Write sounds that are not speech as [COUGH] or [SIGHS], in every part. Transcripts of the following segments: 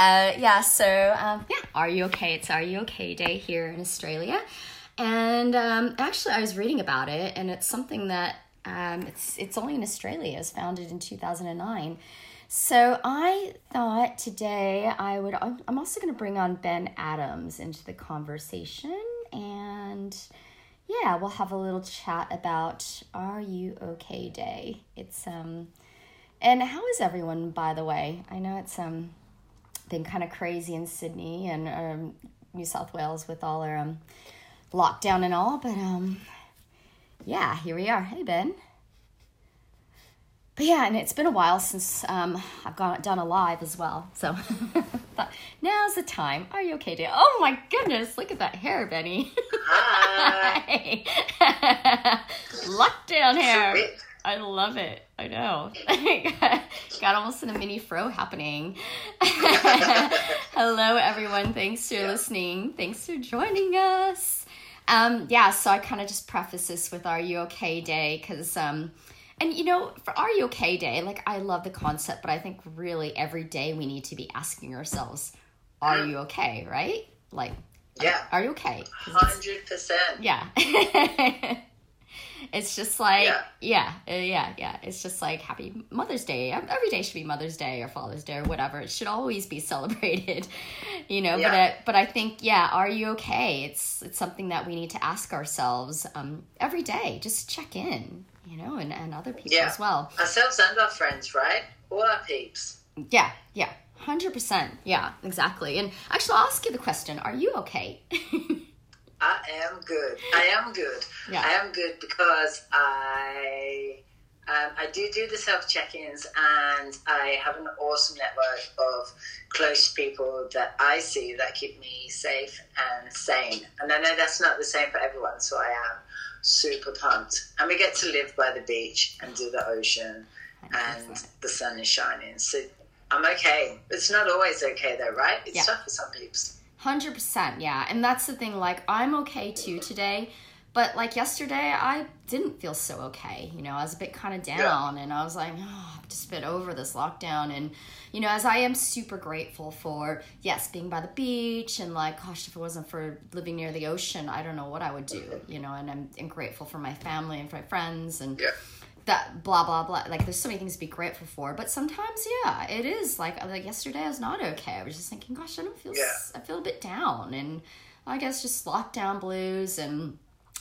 Uh, yeah, so um, yeah, Are You Okay? It's Are You Okay Day here in Australia. And um, actually, I was reading about it, and it's something that um, it's, it's only in Australia. It was founded in 2009. So I thought today I would, I'm also going to bring on Ben Adams into the conversation. And yeah, we'll have a little chat about Are You Okay Day. It's, um, and how is everyone, by the way? I know it's, um, been kind of crazy in Sydney and um, New South Wales with all our um, lockdown and all, but um, yeah, here we are. Hey, Ben. But yeah, and it's been a while since um, I've gone done a live as well. So [LAUGHS] now's the time. Are you okay, dear? Oh my goodness, look at that hair, Benny. Hi. [LAUGHS] [LAUGHS] Lockdown hair. I love it. I know. [LAUGHS] [LAUGHS] Got almost in a mini fro happening. [LAUGHS] Hello, everyone. Thanks for yeah. listening. Thanks for joining us. Um, yeah, so I kind of just preface this with Are You Okay Day because, um, and you know, for Are You Okay Day, like I love the concept, but I think really every day we need to be asking ourselves, Are you okay? Right? Like, yeah. Are, are you okay? 100%. Yeah. It's just like, yeah. yeah, uh, yeah, yeah. It's just like Happy Mother's Day. Every day should be Mother's Day or Father's Day or whatever. It should always be [LAUGHS] celebrated, you know. Yeah. But uh, but I think yeah, are you okay? It's it's something that we need to ask ourselves um, every day. Just check in, you know, and, and other people yeah. as well. Ourselves and our friends, right? All our peeps. Yeah, yeah. 100%. Yeah, exactly. And actually, I'll ask you the question Are you okay? [LAUGHS] I am good. I am good. Yeah. I am good because I um, I do do the self check-ins, and I have an awesome network of close people that I see that keep me safe and sane. And I know that's not the same for everyone, so I am super pumped. And we get to live by the beach and do the ocean, and the sun is shining. So I'm okay. It's not always okay though, right? It's yeah. tough for some people. 100%, yeah. And that's the thing, like, I'm okay too today. But like yesterday, I didn't feel so okay. You know, I was a bit kind of down, yeah. and I was like, oh, I'm just a bit over this lockdown. And you know, as I am super grateful for yes, being by the beach, and like, gosh, if it wasn't for living near the ocean, I don't know what I would do. You know, and I'm, I'm grateful for my family and for my friends, and yeah that blah blah blah like there's so many things to be grateful for but sometimes yeah it is like like yesterday i was not okay i was just thinking gosh i don't feel yeah. i feel a bit down and i guess just lockdown blues and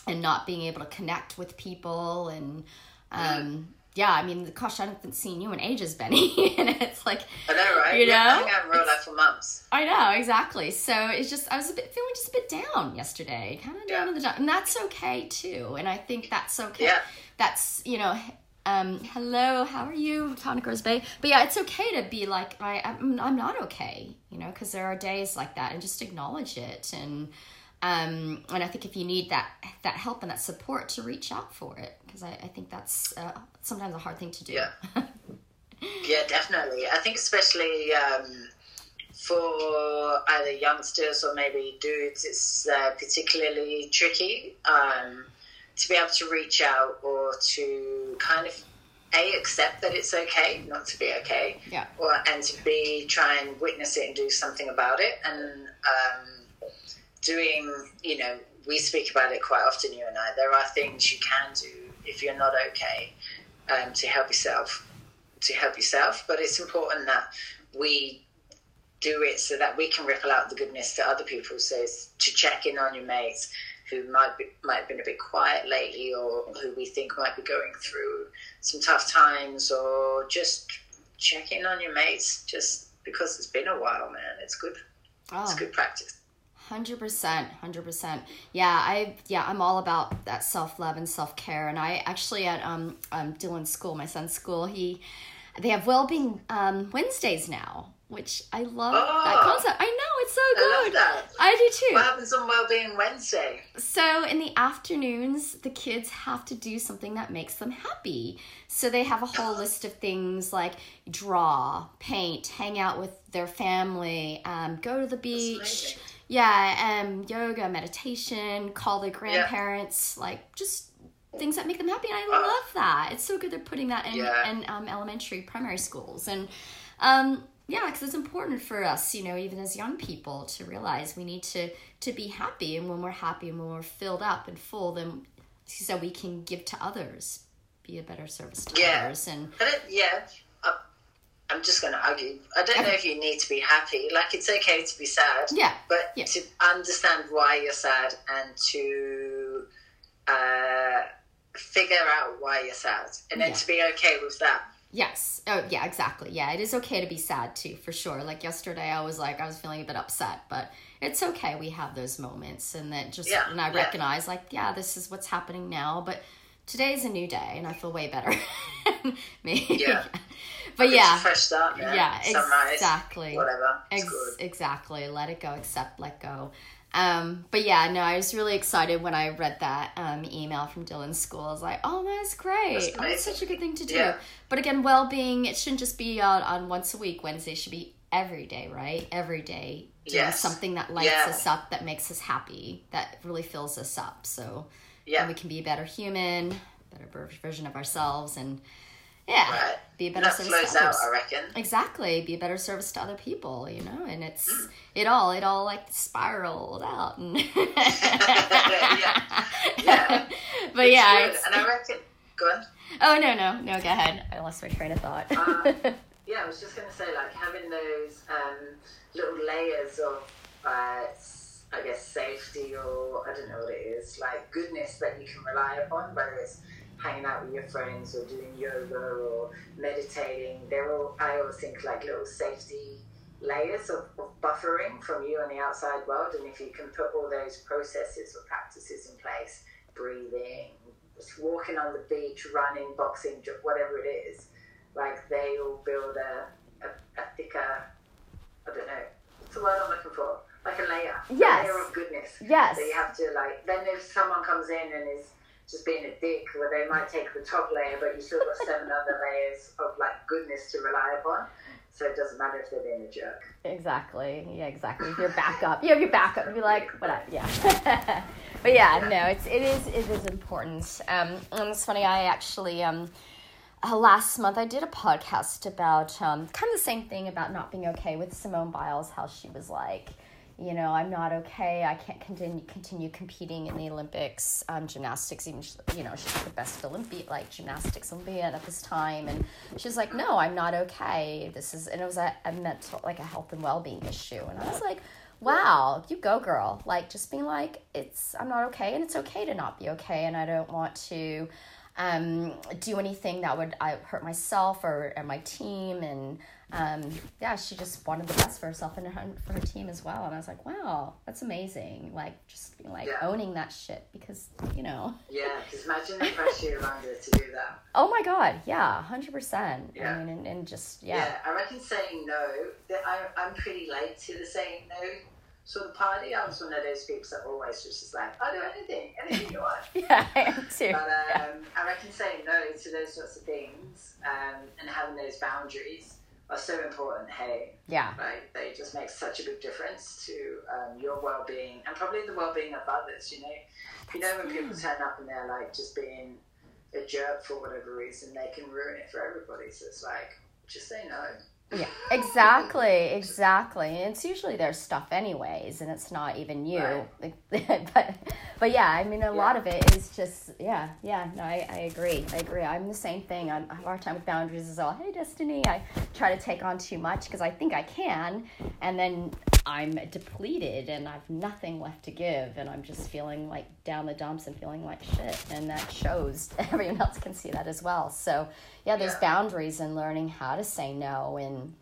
and not being able to connect with people and um yeah, I mean, gosh, I haven't seen you in ages, [LAUGHS] Benny, and it's like, I know, right? You know, yeah, I think I'm real life for months. I know exactly. So it's just I was a bit feeling just a bit down yesterday, kind of down yeah. in the dump, and that's okay too. And I think that's okay. Yeah that's you know um, hello, how are you, Tonic Bay? But yeah, it's okay to be like, I, I'm, I'm not okay, you know, because there are days like that, and just acknowledge it. And um, and I think if you need that that help and that support, to reach out for it, because I, I think that's uh, sometimes a hard thing to do. Yeah, [LAUGHS] yeah, definitely. I think especially um, for either youngsters or maybe dudes, it's uh, particularly tricky. Um, to be able to reach out or to kind of a accept that it's okay not to be okay yeah. or and to b try and witness it and do something about it. And um, doing you know we speak about it quite often you and i. There are things you can do if you're not okay um, to help yourself to help yourself. But it's important that we do it so that we can ripple out the goodness to other people so to check in on your mates who might be, might have been a bit quiet lately, or who we think might be going through some tough times, or just check in on your mates. Just because it's been a while, man, it's good. Oh. It's good practice. Hundred percent, hundred percent. Yeah, I yeah, I'm all about that self love and self care. And I actually at um, um Dylan's school, my son's school, he they have well being um Wednesdays now which I love oh, that concept. I know good. I love that. I do too. What happens on Wellbeing Wednesday? So in the afternoons, the kids have to do something that makes them happy. So they have a whole list of things like draw, paint, hang out with their family, um, go to the beach. Yeah, um, yoga, meditation, call their grandparents, yeah. like just things that make them happy. And I love that. It's so good they're putting that in, yeah. in um, elementary, primary schools. And um, yeah because it's important for us you know even as young people to realize we need to to be happy and when we're happy and when we're filled up and full then so we can give to others be a better service to Yeah. others and I don't, yeah, I'm just going to argue. I don't know if you need to be happy. Like, it's okay to be sad. yeah But Yeah. to understand why you're sad and to uh, figure out why you're sad and then Yeah. to be okay with that. Yes. Oh, yeah, exactly. Yeah, it is okay to be sad too, for sure. Like yesterday, I was like, I was feeling a bit upset, but it's okay. We have those moments, and that just, Yeah, and I yeah. recognize, like, yeah, this is what's happening now, but today's a new day, and I feel way better. [LAUGHS] Me. Yeah. [LAUGHS] but It's yeah, fresh start. Yeah. yeah, Sunrise. exactly. Whatever. It's Ex- good. exactly. Let it go. Accept. Let go. Um, but yeah, no, I was really excited when I read that um, email from Dylan's school. I was like, oh, that's great. That's Oh, that's such a good thing to do. Yeah. But again, well being, it shouldn't just be on, on once a week. Wednesday should be every day, right? Every day. Doing Yes. something that lights Yeah. us up, that makes us happy, that really fills us up. So Yeah. we can be a better human, better version of ourselves, and yeah, Right. be a better that service flows to out, I reckon. exactly be a better service to other people you know and it's Mm. it all it all like spiraled out and [LAUGHS] Yeah. Yeah. [LAUGHS] but It's yeah And I reckon. [LAUGHS] Go on. oh no no no go ahead i lost my train of thought Uh, Yeah, I was just going to say, like, having those um, little layers of, uh, I guess, safety or I don't know what it is, like goodness that you can rely upon, whether it's hanging out with your friends or doing yoga or meditating. They're all, I always think, like little safety layers of, of buffering from you and the outside world. And if you can put all those processes or practices in place, breathing, just walking on the beach, running, boxing, whatever it is, like they all build a, a, a thicker, I don't know, what's the word I'm looking for? Like a layer. Yes. A layer of goodness. yes That you have to like, then if someone comes in and is just being a dick, where they might take the top layer, but you still got seven other layers of like goodness to rely upon. So it doesn't matter if they're being a jerk. exactly. Yeah exactly. Your backup you have your backup you'd be like what yeah. [LAUGHS] But yeah no it's it is it is important. Um and it's funny i actually um uh, last month I did a podcast about um, kind of the same thing about not being okay with Simone Biles, how she was like, you know, I'm not okay. I can't continue continue competing in the Olympics, um, gymnastics. Even you know, she's the best Olympic like gymnastics Olympian at this time, and she's like, no, I'm not okay. This is, and it was a, a mental like a health and well being issue, and I was like. Wow, you go, girl. Like, just being like, it's, I'm not okay, and it's okay to not be okay, and I don't want to, um, do anything that would I hurt myself or, or my team. And um, yeah, she just wanted the best for herself and her, for her team as well. And I was like, wow, that's amazing. Like just being like Yeah. owning that shit because you know. Yeah, because imagine the pressure you're under to do that. Oh my god, yeah, hundred percent. Yeah. I mean, and, and just Yeah, yeah, I reckon saying no. I, I'm pretty late to the saying no sort of party. I was one of those people that always was just like, I'll do anything, anything you want. [LAUGHS] yeah, I am [LAUGHS] too. But um, I reckon saying no to those sorts of things um, and having those boundaries are so important. Hey, Yeah, like they just make such a big difference to um, your well-being and probably the well-being of others. You know, you know when people turn up and they're like just being a jerk for whatever reason, they can ruin it for everybody. So it's like just say no. Yeah, exactly, exactly. And it's usually their stuff anyways, and it's not even you. [LAUGHS] but but yeah, I mean, a lot of it is just yeah, yeah. No, I, I agree. I agree. I'm the same thing. I'm, I have a hard time with boundaries as well. Hey, Destiny, I try to take on too much because I think I can, and then I'm depleted and I've nothing left to give, and I'm just feeling like down the dumps and feeling like shit, and that shows. [LAUGHS] Everyone else can see that as well. So yeah, there's Yeah. boundaries and learning how to say no and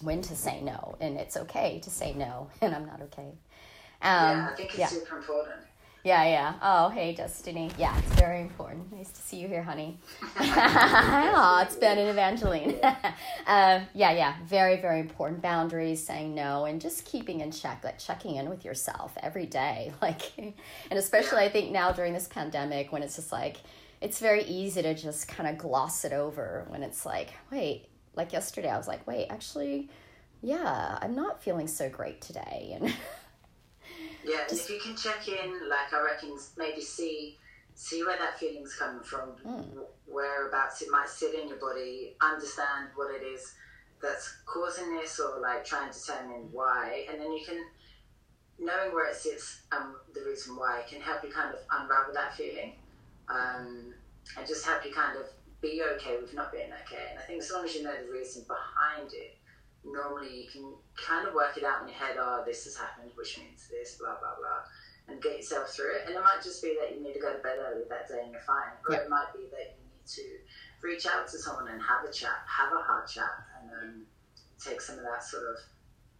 when to say no, and it's okay to say no, [LAUGHS] and I'm not okay. Um, yeah, I think it's yeah. super important. Yeah, yeah. Oh, hey, Destiny. Yeah, it's very important. Nice to see you here, honey. [LAUGHS] [LAUGHS] oh, it's Ben and Evangeline. [LAUGHS] um, yeah, yeah. Very, very important. Boundaries, saying no, and just keeping in check, like checking in with yourself every day. Like, and especially I think now during this pandemic when it's just like, it's very easy to just kind of gloss it over when it's like, wait, like yesterday I was like, wait, actually, yeah, I'm not feeling so great today. And Yeah, and if you can check in, like I reckon, maybe see see where that feeling's coming from, Mm. whereabouts it might sit in your body, understand what it is that's causing this or like try and determine why. And then you can knowing where it sits and the reason why can help you kind of unravel that feeling. Um, and just help you kind of be okay with not being okay. And i think as long as you know the reason behind it normally you can kind of work it out in your head oh this has happened which means this blah blah blah and get yourself through it. And it might just be that you need to go to bed early that day and you're fine. Or it might be that you need to reach out to someone and have a chat have a hard chat and um, take some of that sort of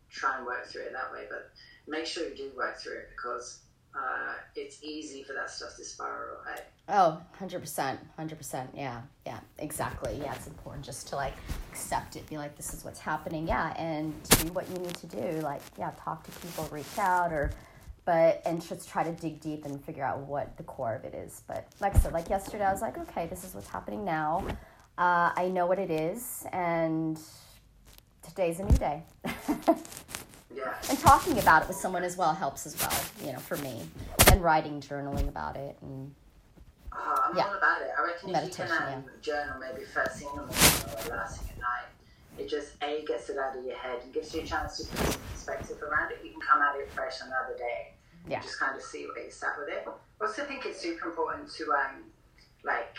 try and work through it that way. But make sure you do work through it because uh, it's easy for that stuff to spiral right? Oh, 100%. 100%. Yeah. Yeah. Exactly. Yeah. It's important just to like accept it, be like, this is what's happening. Yeah. And do what you need to do. Like, yeah, talk to people, reach out, or, but, and just try to dig deep and figure out what the core of it is. But like I said, like yesterday, I was like, okay, this is what's happening now. Uh, I know what it is. And today's a new day. [LAUGHS] yeah and talking about it with someone as well helps as well, you know, for me. And writing, journaling about it. And Uh, I'm Yeah. all about it. I reckon if Meditation, you can um, journal maybe first thing in the morning or last thing at night, it just A gets it out of your head and gives you a chance to put some perspective around it. You can come at it fresh another day. Yeah. Just kind of see where you sat with it. I also think it's super important to um, like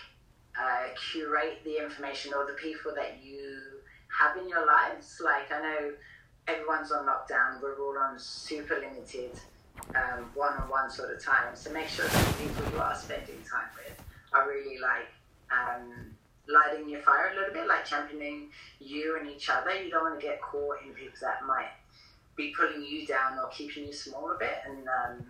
uh, curate the information or the people that you have in your lives. Like I know everyone's on lockdown. We're all on super limited um, one-on-one sort of time. So make sure that the people you are spending time with are really like um, lighting your fire a little bit, like championing you and each other. You don't want to get caught in people that might be pulling you down or keeping you small a bit. And um,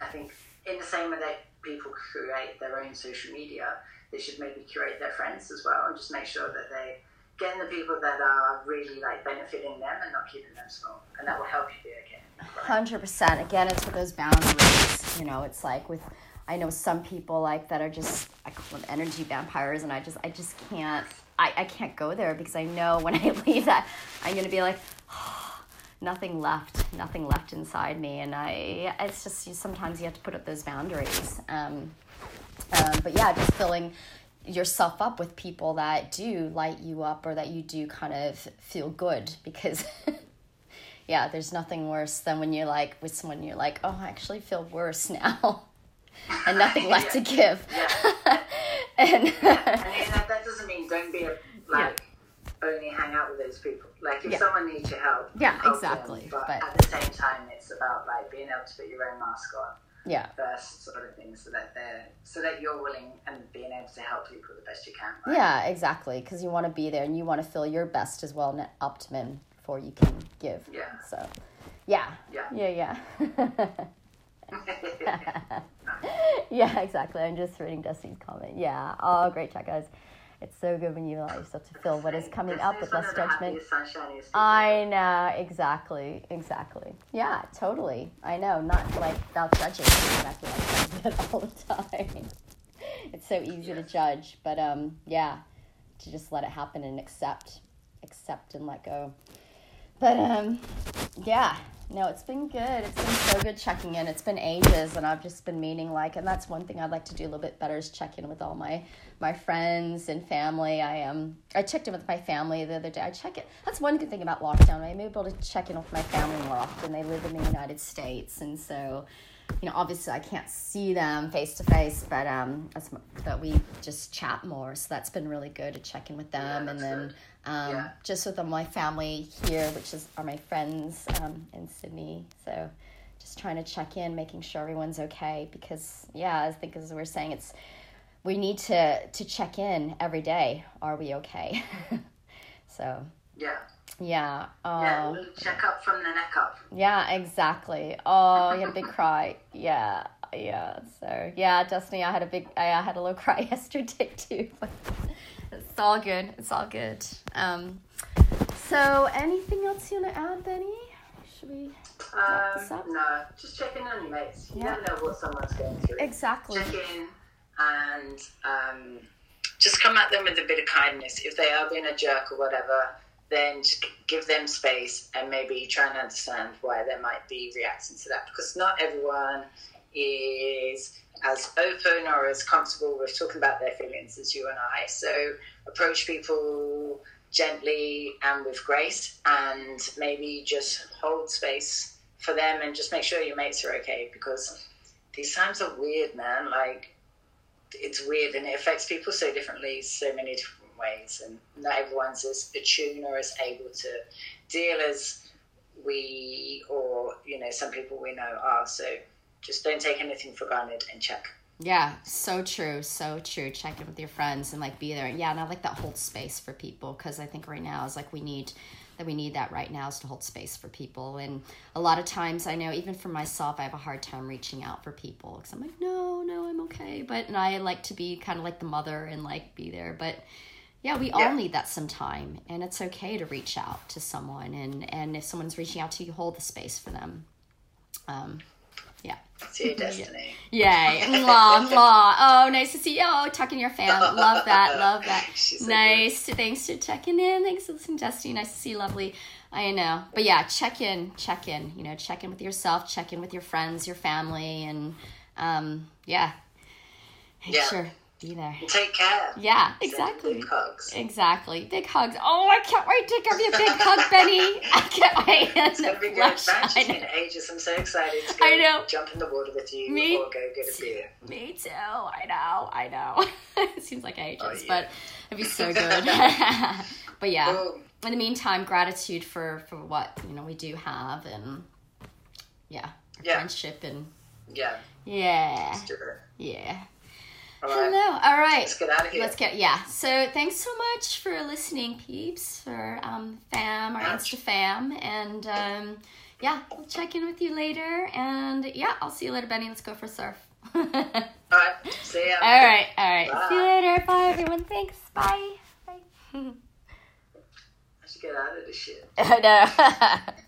I think in the same way that people create their own social media, they should maybe curate their friends as well and just make sure that they getting the people that are really like benefiting them and not keeping them small, and that will help you be okay. Hundred percent. Again, it's with those boundaries. You know, it's like with I know some people like that are just I call them energy vampires, and I just I just can't I, I can't go there because I know when I [LAUGHS] leave that I'm gonna be like [SIGHS] nothing left, nothing left inside me, and I it's just you, sometimes you have to put up those boundaries. Um, um, but yeah, just filling yourself up with people that do light you up or that you do kind of feel good because [LAUGHS] yeah there's nothing worse than when you're like with someone you're like oh i actually feel worse [LAUGHS] now and nothing left to give. [LAUGHS] And And then that, that doesn't mean don't be a, like only hang out with those people. Like if Yeah. someone needs your help, Yeah, help exactly, Them, but, but- at the same time, it's about like being able to put your own mask on yeah first, sort of thing, so that they're so that you're willing and being able to help people the best you can. Right? yeah exactly because you want to be there and you want to feel your best as well and optimum before you can give Yeah. so yeah Yeah. yeah yeah [LAUGHS] [LAUGHS] yeah, exactly. I'm just reading Dusty's comment. Yeah. Oh, great chat, guys. It's so good when you allow yourself to feel what is coming up with less judgment. I know, exactly, exactly. Yeah, totally. I know, not like without judging. Exactly, like [LAUGHS] all the time. It's so easy to judge, but um, yeah, to just let it happen and accept, accept and let go. But um, yeah, no, it's been good. It's been so good checking in. It's been ages, and I've just been meaning like, and that's one thing I'd like to do a little bit better is check in with all my my friends and family. I um I checked in with my family the other day. I check it. That's one good thing about lockdown. I'm able to check in with my family more often. They live in the United States, and so you know, obviously I can't see them face to face, but um, that's, but we just chat more. So that's been really good to check in with them, Yeah, and then um, Yeah. just with my family here, which is are my friends um, in Sydney. So just trying to check in, making sure everyone's okay. Because yeah, I think as we're saying, it's we need to to check in every day. Are we okay? [LAUGHS] so Yeah. Yeah. Yeah. Oh. check up from the neck up. Yeah, exactly. Oh, you had a big cry. Yeah, yeah. So yeah, Destiny, I had a big, I had a little [LAUGHS] cry yesterday too. It's all good. It's all good. Um, so anything else you want to add, Benny? Should we? Um, no, just check in on your mates. You Yeah. never know what someone's going through. Exactly. check in and um, just come at them with a bit of kindness. If they are being a jerk or whatever, then give them space and maybe try and understand why they might be reacting to that. Because not everyone is as open or as comfortable with talking about their feelings as you and I. So approach people gently and with grace, and maybe just hold space for them and just make sure your mates are okay because these times are weird, man. Like, it's weird and it affects people so differently, so many different ways, and not everyone's as attuned or as able to deal as we or you know some people we know are. So just don't take anything for granted and check. Yeah, so true, so true. Check in with your friends and like be there. Yeah, and I like that hold space for people because I think right now is like we need that we need that right now is to hold space for people. And a lot of times I know even for myself, I have a hard time reaching out for people because I'm like, no, no, I'm okay. But and I like to be kind of like the mother and like be there. But yeah, we Yeah. all need that sometime, and it's okay to reach out to someone. And and if someone's reaching out to you, hold the space for them. Um, yeah. To your destiny. Yay. [LAUGHS] Mwah, mwah. Oh, nice to see you. Oh, tucking your fan. Love that. Love that. [LAUGHS] She's so nice. Thanks for checking in. Thanks for listening, Justine. Nice to see you. Lovely. I know. But yeah, check in. Check in. You know, check in with yourself. Check in with your friends, your family. And um, yeah. Yeah. sure. Be there. Take care. Yeah, exactly. Big hugs. Exactly. Big hugs. Oh, I can't wait to give you a big hug, Benny. [LAUGHS] I can't wait. It's be good. Blush. Man, I it's been ages. I'm so excited to go I know. jump in the water with you Me or go get a beer. Me too. I know. I know. [LAUGHS] it seems like ages, Oh, yeah. but it'd be so [LAUGHS] good. but yeah. Boom. In the meantime, gratitude for for what you know we do have, and yeah, Yeah. friendship, and Yeah. yeah, let's do it. yeah. All right. Hello. All right. Let's get out of here. Let's get yeah. So thanks so much for listening, peeps, for um fam, our Ouch. Insta fam, and um yeah, we'll check in with you later, and yeah, I'll see you later, Benny. Let's go for a surf. all [LAUGHS] All right. See ya. right, all right. See you later. Bye, everyone. Thanks. Bye. Bye. I should get out of this shit. [LAUGHS] I know. [LAUGHS]